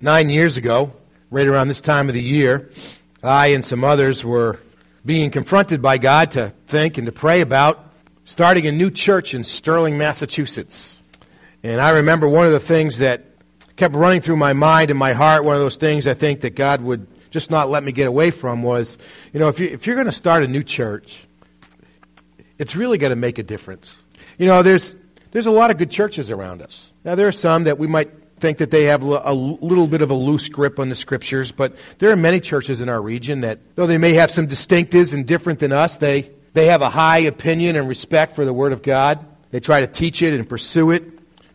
nine years ago, right around this time of the year, I and some others were being confronted by God to think and to pray about starting a new church in Sterling, Massachusetts. And I remember one of the things that kept running through my mind and my heart, one of those things I think that God would just not let me get away from was, you know, if, you, if you're going to start a new church, it's really going to make a difference. You know, there's, there's a lot of good churches around us. Now, there are some that we might think that they have a little bit of a loose grip on the scriptures, but there are many churches in our region that, though they may have some distinctives and different than us, they, they have a high opinion and respect for the Word of God. They try to teach it and pursue it.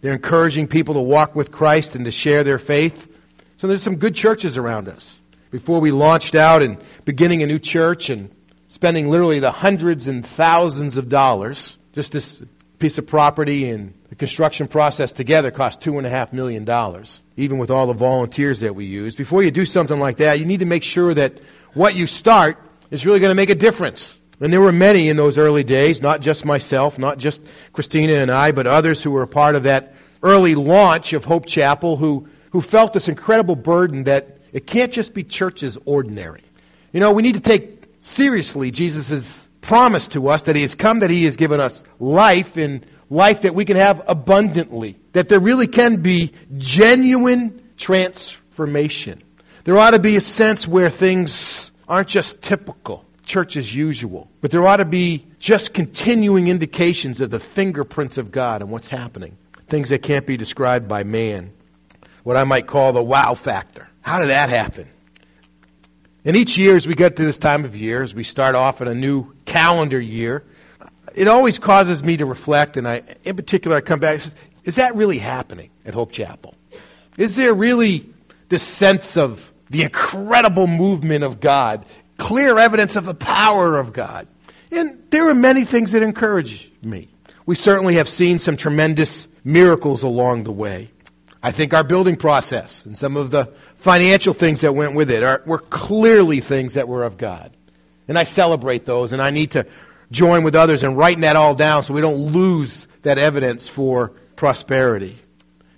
They're encouraging people to walk with Christ and to share their faith. So there's some good churches around us. Before we launched out and beginning a new church and spending literally the hundreds and thousands of dollars, just this piece of property and the construction process together cost two and a half million dollars, even with all the volunteers that we use. Before you do something like that, you need to make sure that what you start is really going to make a difference. And there were many in those early days, not just myself, not just Christina and I, but others who were a part of that early launch of Hope Chapel who, who felt this incredible burden that it can't just be churches ordinary. You know, we need to take seriously Jesus' promise to us that He has come, that He has given us life and life that we can have abundantly. That there really can be genuine transformation. There ought to be a sense where things aren't just typical, church as usual, but there ought to be just continuing indications of the fingerprints of God and what's happening. Things that can't be described by man. What I might call the wow factor. How did that happen? And each year, as we get to this time of year, as we start off in a new calendar year, it always causes me to reflect, and I, in particular, I come back. And says, Is that really happening at Hope Chapel? Is there really this sense of the incredible movement of God, clear evidence of the power of God? And there are many things that encourage me. We certainly have seen some tremendous miracles along the way. I think our building process and some of the financial things that went with it are, were clearly things that were of God. And I celebrate those, and I need to join with others in writing that all down so we don't lose that evidence for prosperity.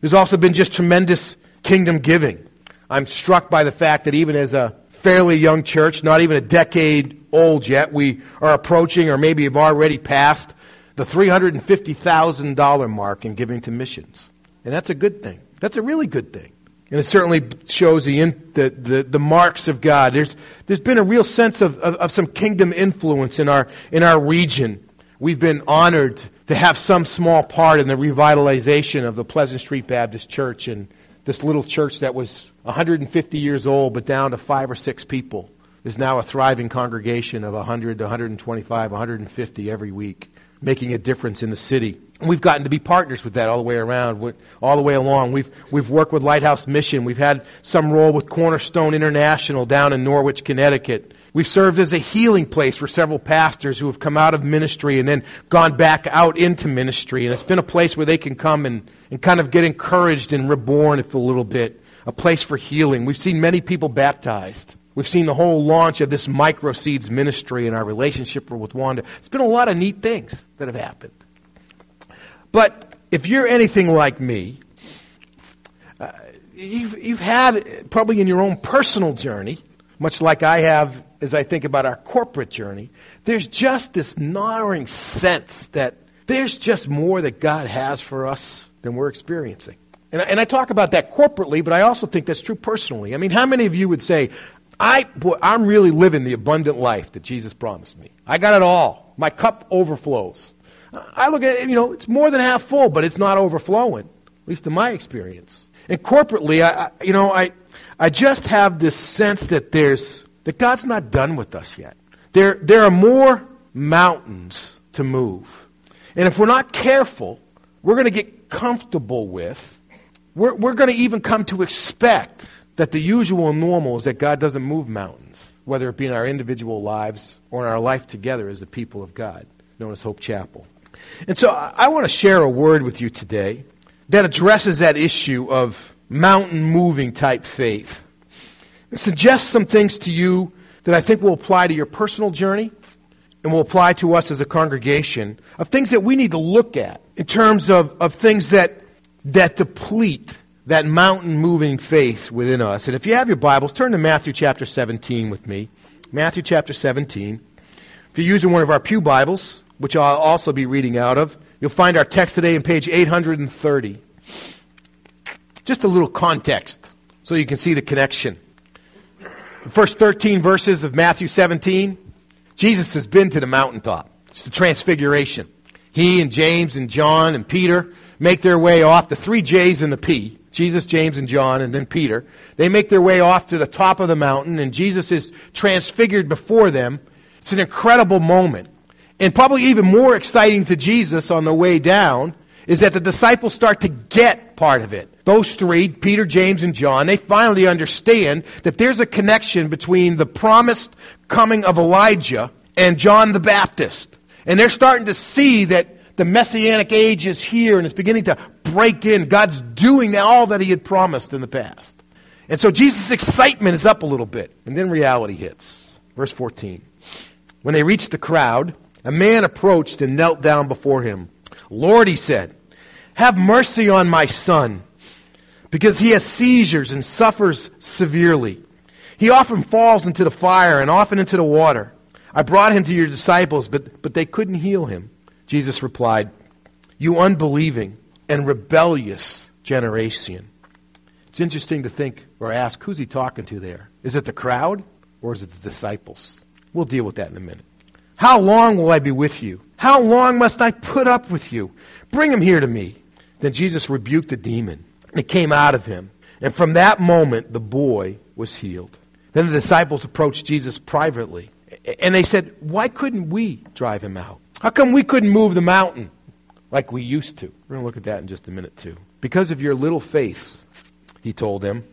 There's also been just tremendous kingdom giving. I'm struck by the fact that even as a fairly young church, not even a decade old yet, we are approaching or maybe have already passed the $350,000 mark in giving to missions. And that's a good thing. That's a really good thing. And it certainly shows the, in, the, the, the, marks of God. There's, there's been a real sense of, of, of some kingdom influence in our, in our region. We've been honored to have some small part in the revitalization of the Pleasant Street Baptist Church and this little church that was 150 years old but down to five or six people is now a thriving congregation of 100 to 125, 150 every week, making a difference in the city. We've gotten to be partners with that all the way around, all the way along. We've, we've worked with Lighthouse Mission. We've had some role with Cornerstone International down in Norwich, Connecticut. We've served as a healing place for several pastors who have come out of ministry and then gone back out into ministry. And it's been a place where they can come and, and kind of get encouraged and reborn a little bit. A place for healing. We've seen many people baptized. We've seen the whole launch of this microseeds ministry and our relationship with Rwanda. It's been a lot of neat things that have happened. But if you're anything like me, uh, you've, you've had probably in your own personal journey, much like I have as I think about our corporate journey, there's just this gnawing sense that there's just more that God has for us than we're experiencing. And I, and I talk about that corporately, but I also think that's true personally. I mean, how many of you would say, I, boy, I'm really living the abundant life that Jesus promised me? I got it all. My cup overflows. I look at it, you know, it's more than half full, but it's not overflowing, at least in my experience. And corporately, I, I, you know, I, I just have this sense that there's, that God's not done with us yet. There, there are more mountains to move. And if we're not careful, we're going to get comfortable with, we're, we're going to even come to expect that the usual and normal is that God doesn't move mountains, whether it be in our individual lives or in our life together as the people of God, known as Hope Chapel. And so I want to share a word with you today that addresses that issue of mountain moving type faith. It suggests some things to you that I think will apply to your personal journey and will apply to us as a congregation of things that we need to look at in terms of, of things that, that deplete that mountain moving faith within us. And if you have your Bibles, turn to Matthew chapter 17 with me. Matthew chapter 17. If you're using one of our Pew Bibles, which I'll also be reading out of, you'll find our text today in page 830. Just a little context so you can see the connection. The first 13 verses of Matthew 17, Jesus has been to the mountaintop. It's the transfiguration. He and James and John and Peter make their way off, the three J's and the P, Jesus, James, and John, and then Peter. They make their way off to the top of the mountain, and Jesus is transfigured before them. It's an incredible moment. And probably even more exciting to Jesus on the way down is that the disciples start to get part of it. Those three, Peter, James, and John, they finally understand that there's a connection between the promised coming of Elijah and John the Baptist. And they're starting to see that the messianic age is here and it's beginning to break in. God's doing all that he had promised in the past. And so Jesus' excitement is up a little bit. And then reality hits. Verse 14. When they reached the crowd, a man approached and knelt down before him. Lord, he said, have mercy on my son, because he has seizures and suffers severely. He often falls into the fire and often into the water. I brought him to your disciples, but, but they couldn't heal him. Jesus replied, You unbelieving and rebellious generation. It's interesting to think or ask who's he talking to there? Is it the crowd or is it the disciples? We'll deal with that in a minute. How long will I be with you? How long must I put up with you? Bring him here to me. Then Jesus rebuked the demon, and it came out of him. And from that moment, the boy was healed. Then the disciples approached Jesus privately, and they said, Why couldn't we drive him out? How come we couldn't move the mountain like we used to? We're going to look at that in just a minute, too. Because of your little faith, he told them.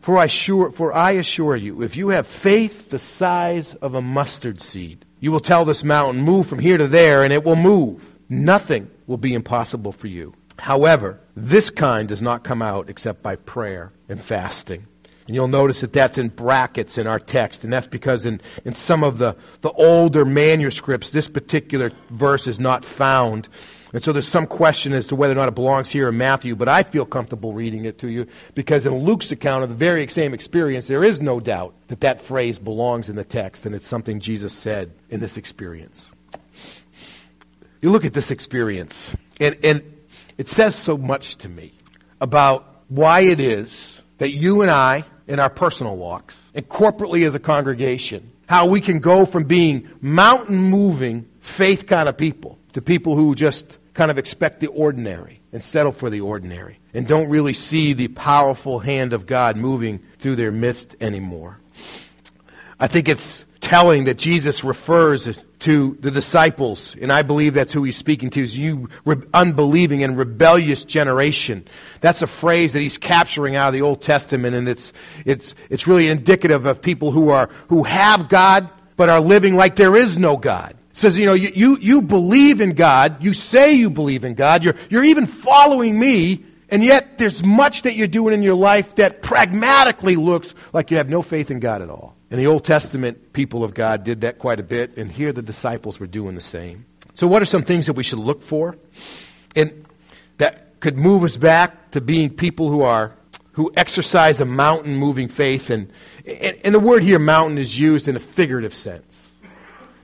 For I, sure, for I assure you, if you have faith the size of a mustard seed, you will tell this mountain, move from here to there, and it will move. Nothing will be impossible for you. However, this kind does not come out except by prayer and fasting. And you'll notice that that's in brackets in our text, and that's because in, in some of the, the older manuscripts, this particular verse is not found. And so there's some question as to whether or not it belongs here in Matthew, but I feel comfortable reading it to you because in Luke's account of the very same experience, there is no doubt that that phrase belongs in the text, and it's something Jesus said in this experience. You look at this experience, and, and it says so much to me about why it is that you and I, in our personal walks, and corporately as a congregation, how we can go from being mountain moving, faith kind of people to people who just kind of expect the ordinary and settle for the ordinary and don't really see the powerful hand of God moving through their midst anymore. I think it's telling that Jesus refers to the disciples, and I believe that's who he's speaking to, is you re- unbelieving and rebellious generation. That's a phrase that he's capturing out of the Old Testament, and it's, it's, it's really indicative of people who are, who have God, but are living like there is no God. It says, you know, you, you, you believe in God, you say you believe in God, you're, you're even following me, and yet there's much that you're doing in your life that pragmatically looks like you have no faith in God at all. In the Old Testament, people of God did that quite a bit, and here the disciples were doing the same. So, what are some things that we should look for? And that could move us back to being people who are who exercise a mountain moving faith and, and, and the word here mountain is used in a figurative sense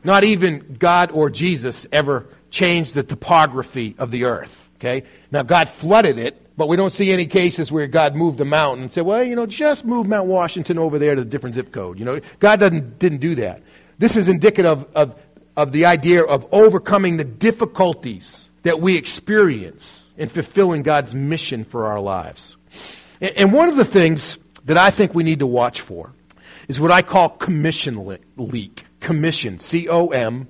not even god or jesus ever changed the topography of the earth okay now god flooded it but we don't see any cases where God moved a mountain and said, well, you know, just move Mount Washington over there to a different zip code. You know, God doesn't, didn't do that. This is indicative of, of, the idea of overcoming the difficulties that we experience in fulfilling God's mission for our lives. And, and one of the things that I think we need to watch for is what I call commission leak. Commission, C-O-M-M-I-S-S-I-O-N,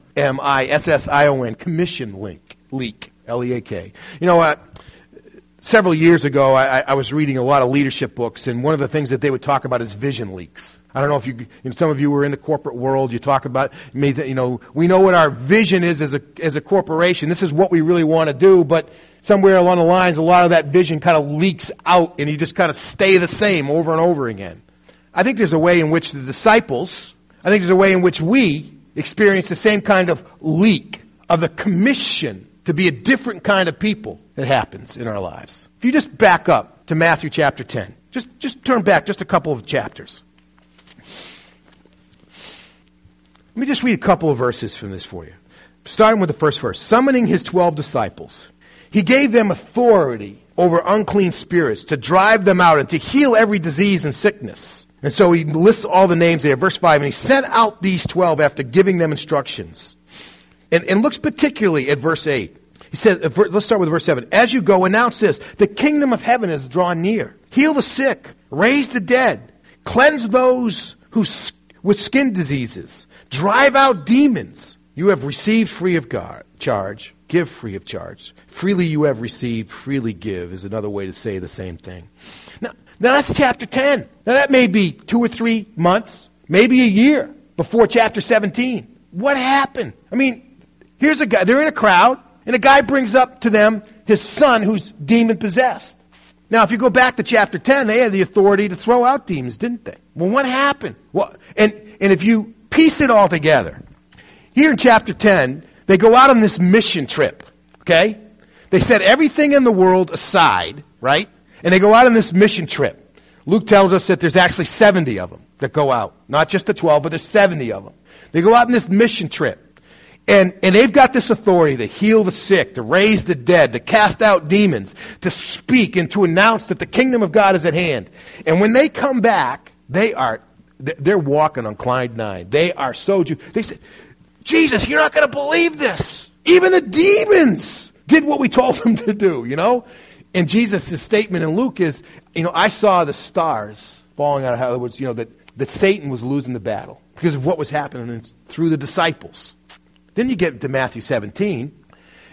commission link, leak, L-E-A-K. You know what? several years ago, I, I, was reading a lot of leadership books, and one of the things that they would talk about is vision leaks. I don't know if you, you know, some of you were in the corporate world. You talk about, you know, we know what our vision is as a as a corporation. This is what we really want to do, but somewhere along the lines, a lot of that vision kind of leaks out, and you just kind of stay the same over and over again. I think there's a way in which the disciples, I think there's a way in which we experience the same kind of leak of the commission to be a different kind of people that happens in our lives. If you just back up to Matthew chapter 10. Just, just turn back just a couple of chapters. Let me just read a couple of verses from this for you. Starting with the first verse. Summoning his twelve disciples, he gave them authority over unclean spirits to drive them out and to heal every disease and sickness. And so he lists all the names there. Verse 5, and he sent out these 12 after giving them instructions. And, and looks particularly at verse 8. He says, uh, let's start with verse 7. As you go, announce this. The kingdom of heaven is drawn near. Heal the sick. Raise the dead. Cleanse those who, with skin diseases. Drive out demons. You have received free of God, charge. Give free of charge. Freely you have received, freely give is another way to say the same thing. Now, now that's chapter 10. Now that may be two or three months, maybe a year before chapter 17. What happened? I mean, here's a guy, they're in a crowd, and a guy brings up to them his son who's demon possessed. Now, if you go back to chapter 10, they had the authority to throw out demons, didn't they? Well, what happened? Well, and, and if you piece it all together, here in chapter 10, they go out on this mission trip, okay? They set everything in the world aside, right? And they go out on this mission trip. Luke tells us that there's actually 70 of them that go out. Not just the 12, but there's 70 of them. They go out on this mission trip. And, and they've got this authority to heal the sick, to raise the dead, to cast out demons, to speak and to announce that the kingdom of God is at hand. And when they come back, they are, they're walking on Clyde 9. They are so, they said, Jesus, you're not going to believe this. Even the demons did what we told them to do, you know? And Jesus' statement in Luke is, you know, I saw the stars falling out of heaven, you know, that, that Satan was losing the battle because of what was happening through the disciples. Then you get to Matthew 17,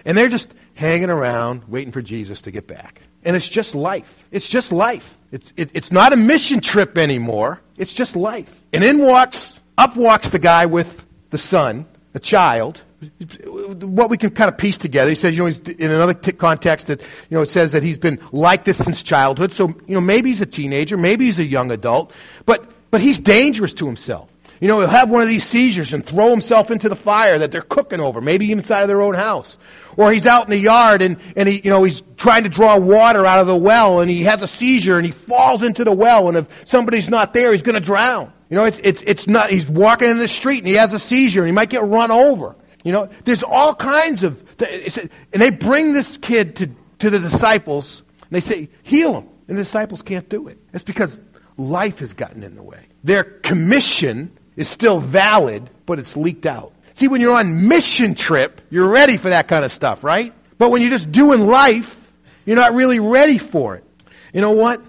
and they're just hanging around waiting for Jesus to get back. And it's just life. It's just life. It's, it, it's not a mission trip anymore. It's just life. And in walks, up walks the guy with the son, a child, what we can kind of piece together. He says, you know, in another t- context that, you know, it says that he's been like this since childhood. So, you know, maybe he's a teenager, maybe he's a young adult, but, but he's dangerous to himself. You know, he'll have one of these seizures and throw himself into the fire that they're cooking over, maybe inside of their own house. Or he's out in the yard and, and he, you know, he's trying to draw water out of the well and he has a seizure and he falls into the well and if somebody's not there, he's going to drown. You know, it's, it's, it's not, he's walking in the street and he has a seizure and he might get run over. You know, there's all kinds of, and they bring this kid to, to the disciples and they say, heal him. And the disciples can't do it. It's because life has gotten in the way. Their commission is still valid, but it's leaked out. See, when you're on mission trip, you're ready for that kind of stuff, right? But when you're just doing life, you're not really ready for it. You know what?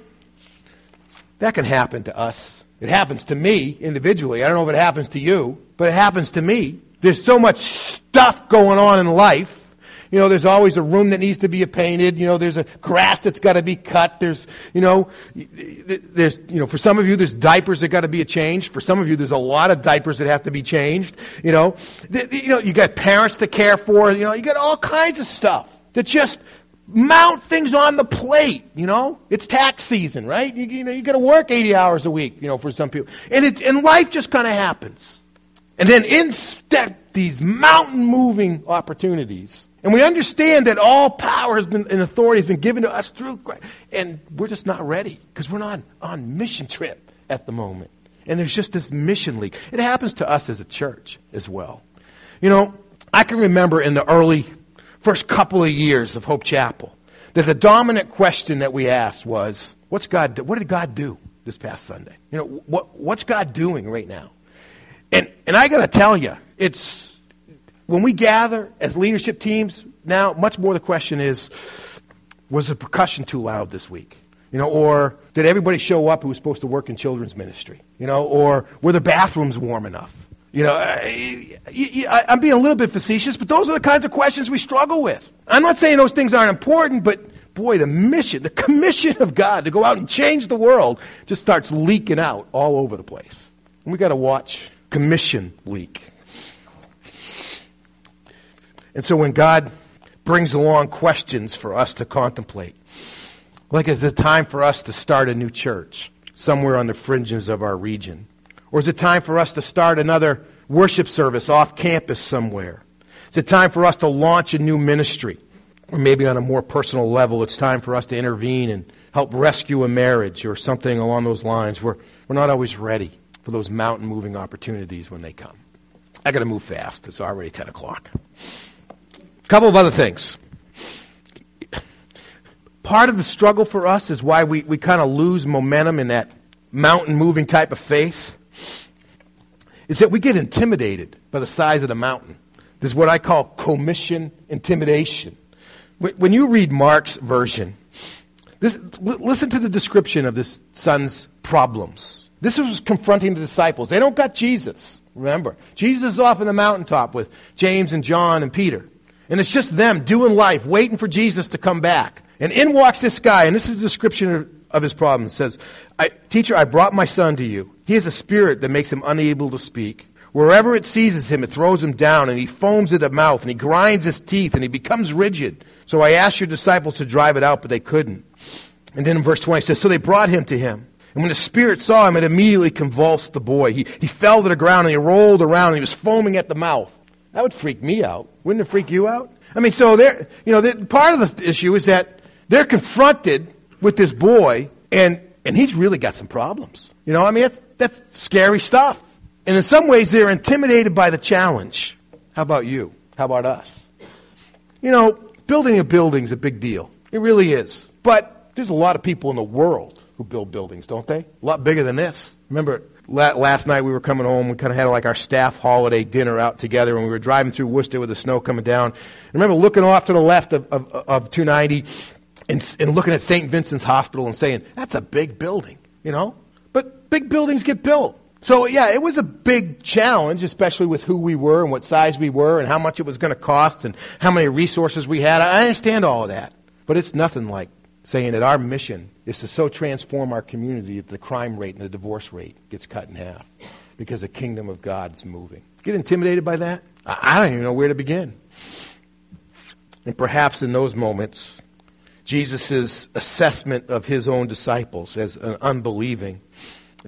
That can happen to us. It happens to me individually. I don't know if it happens to you, but it happens to me. There's so much stuff going on in life. You know, there's always a room that needs to be painted. You know, there's a grass that's got to be cut. There's, you know, there's, you know, for some of you, there's diapers that got to be changed. For some of you, there's a lot of diapers that have to be changed. You know, you know, you got parents to care for. You know, you got all kinds of stuff that just mount things on the plate, you know? It's tax season, right? You, you know, you got to work 80 hours a week, you know, for some people. And, it, and life just kind of happens. And then in step these mountain moving opportunities. And we understand that all power has been, and authority has been given to us through Christ. And we're just not ready because we're not on mission trip at the moment. And there's just this mission leak. It happens to us as a church as well. You know, I can remember in the early first couple of years of Hope Chapel that the dominant question that we asked was, what's God do? What did God do this past Sunday? You know, what, what's God doing right now? And, and I got to tell you, it's when we gather as leadership teams now, much more the question is, was the percussion too loud this week? You know, or did everybody show up who was supposed to work in children's ministry? You know, or were the bathrooms warm enough? You know, I, am being a little bit facetious, but those are the kinds of questions we struggle with. I'm not saying those things aren't important, but boy, the mission, the commission of God to go out and change the world just starts leaking out all over the place. And we got to watch commission leak. And so when God brings along questions for us to contemplate, like is it time for us to start a new church somewhere on the fringes of our region? Or is it time for us to start another worship service off campus somewhere? Is it time for us to launch a new ministry? Or maybe on a more personal level, it's time for us to intervene and help rescue a marriage or something along those lines. We're, we're not always ready for those mountain moving opportunities when they come. I got to move fast. It's already 10 o'clock. Couple of other things. Part of the struggle for us is why we, we kind of lose momentum in that mountain moving type of faith is that we get intimidated by the size of the mountain. This is what I call commission intimidation. When you read Mark's version, this, listen to the description of this son's problems. This was confronting the disciples. They don't got Jesus. Remember, Jesus is off in the mountaintop with James and John and Peter. And it's just them doing life, waiting for Jesus to come back. And in walks this guy, and this is the description of, of his problem. It says, I, Teacher, I brought my son to you. He has a spirit that makes him unable to speak. Wherever it seizes him, it throws him down, and he foams at the mouth, and he grinds his teeth, and he becomes rigid. So I asked your disciples to drive it out, but they couldn't. And then in verse 20 it says, So they brought him to him. And when the spirit saw him, it immediately convulsed the boy. He, he fell to the ground, and he rolled around, and he was foaming at the mouth. That would freak me out. Wouldn't it freak you out? I mean, so there, you know, part of the issue is that they're confronted with this boy, and, and he's really got some problems. You know, I mean, that's, that's scary stuff. And in some ways, they're intimidated by the challenge. How about you? How about us? You know, building a building's a big deal. It really is. But there's a lot of people in the world who build buildings, don't they? A lot bigger than this. Remember, last night we were coming home. We kind of had like our staff holiday dinner out together, and we were driving through Worcester with the snow coming down. I remember looking off to the left of, of, of 290 and, and looking at St. Vincent's Hospital and saying, that's a big building, you know? But big buildings get built. So, yeah, it was a big challenge, especially with who we were and what size we were and how much it was going to cost and how many resources we had. I understand all of that. But it's nothing like saying that our mission is to so transform our community that the crime rate and the divorce rate gets cut in half because the kingdom of God's moving. Get intimidated by that? I don't even know where to begin. And perhaps in those moments, Jesus' assessment of his own disciples as an unbelieving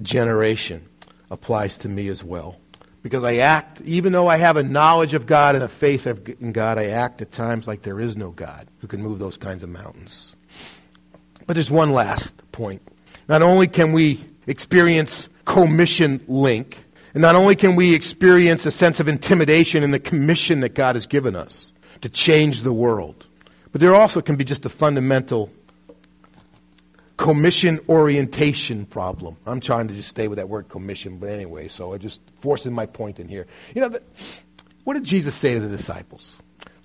generation applies to me as well. Because I act, even though I have a knowledge of God and a faith in God, I act at times like there is no God who can move those kinds of mountains. But there's one last point. Not only can we experience commission link, and not only can we experience a sense of intimidation in the commission that God has given us to change the world, but there also can be just a fundamental commission orientation problem. I'm trying to just stay with that word commission, but anyway, so I just forcing my point in here. You know, the, what did Jesus say to the disciples?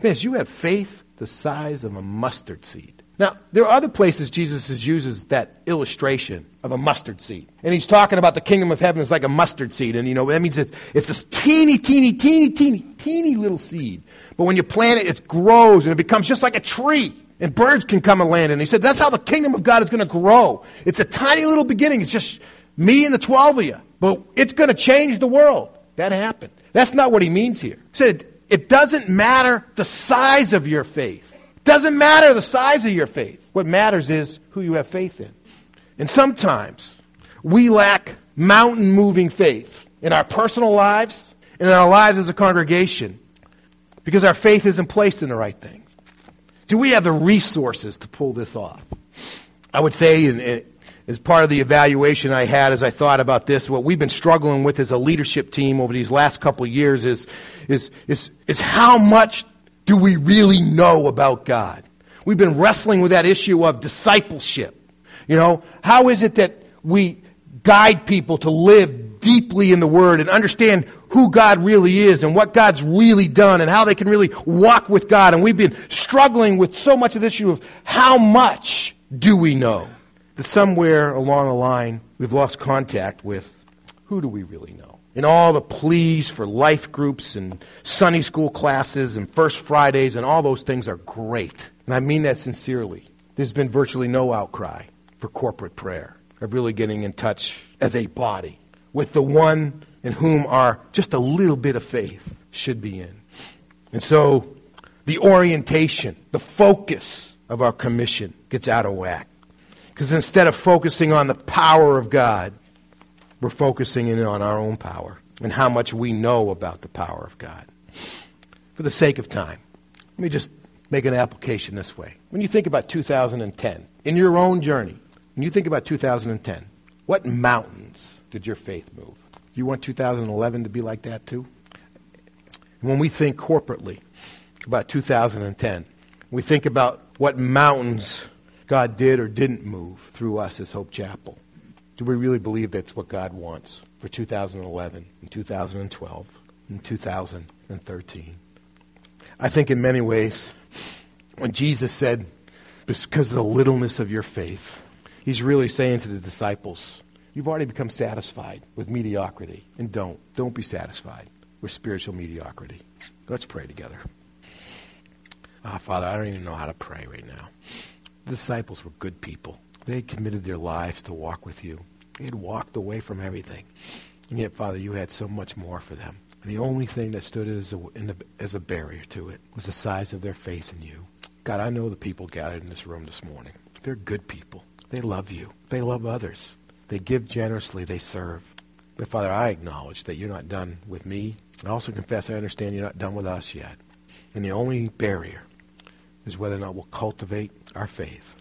Yes, you have faith the size of a mustard seed. Now, there are other places Jesus uses that illustration of a mustard seed. And he's talking about the kingdom of heaven is like a mustard seed. And, you know, that means it's, it's this teeny, teeny, teeny, teeny, teeny little seed. But when you plant it, it grows and it becomes just like a tree. And birds can come and land. And he said, that's how the kingdom of God is going to grow. It's a tiny little beginning. It's just me and the 12 of you. But it's going to change the world. That happened. That's not what he means here. He said, it doesn't matter the size of your faith. Doesn't matter the size of your faith. What matters is who you have faith in. And sometimes we lack mountain moving faith in our personal lives and in our lives as a congregation because our faith isn't placed in the right thing. Do we have the resources to pull this off? I would say, as part of the evaluation I had as I thought about this, what we've been struggling with as a leadership team over these last couple years is, is, is, is how much do we really know about God? We've been wrestling with that issue of discipleship. You know, how is it that we guide people to live deeply in the Word and understand who God really is and what God's really done and how they can really walk with God. And we've been struggling with so much of this issue of how much do we know? That somewhere along the line, we've lost contact with who do we really know? And all the pleas for life groups and Sunday school classes and First Fridays and all those things are great. And I mean that sincerely. There's been virtually no outcry for corporate prayer, of really getting in touch as a body with the one in whom our just a little bit of faith should be in. And so the orientation, the focus of our commission gets out of whack. Because instead of focusing on the power of God, we're focusing in on our own power and how much we know about the power of God. For the sake of time, let me just make an application this way. When you think about 2010, in your own journey, when you think about 2010, what mountains did your faith move? You want 2011 to be like that too? When we think corporately about 2010, we think about what mountains God did or didn't move through us as Hope Chapel. Do we really believe that's what God wants for 2011 and 2012 and 2013? I think in many ways, when Jesus said, because of the littleness of your faith, he's really saying to the disciples, you've already become satisfied with mediocrity. And don't. Don't be satisfied with spiritual mediocrity. Let's pray together. Ah, Father, I don't even know how to pray right now. The disciples were good people. They committed their lives to walk with you. They had walked away from everything. And yet, Father, you had so much more for them. The only thing that stood as a, the, as a barrier to it was the size of their faith in you. God, I know the people gathered in this room this morning. They're good people. They love you. They love others. They give generously. They serve. But Father, I acknowledge that you're not done with me. I also confess I understand you're not done with us yet. And the only barrier is whether or not we'll cultivate our faith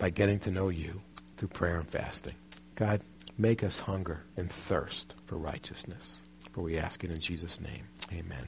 by getting to know you through prayer and fasting. God, make us hunger and thirst for righteousness. For we ask it in Jesus' name. Amen.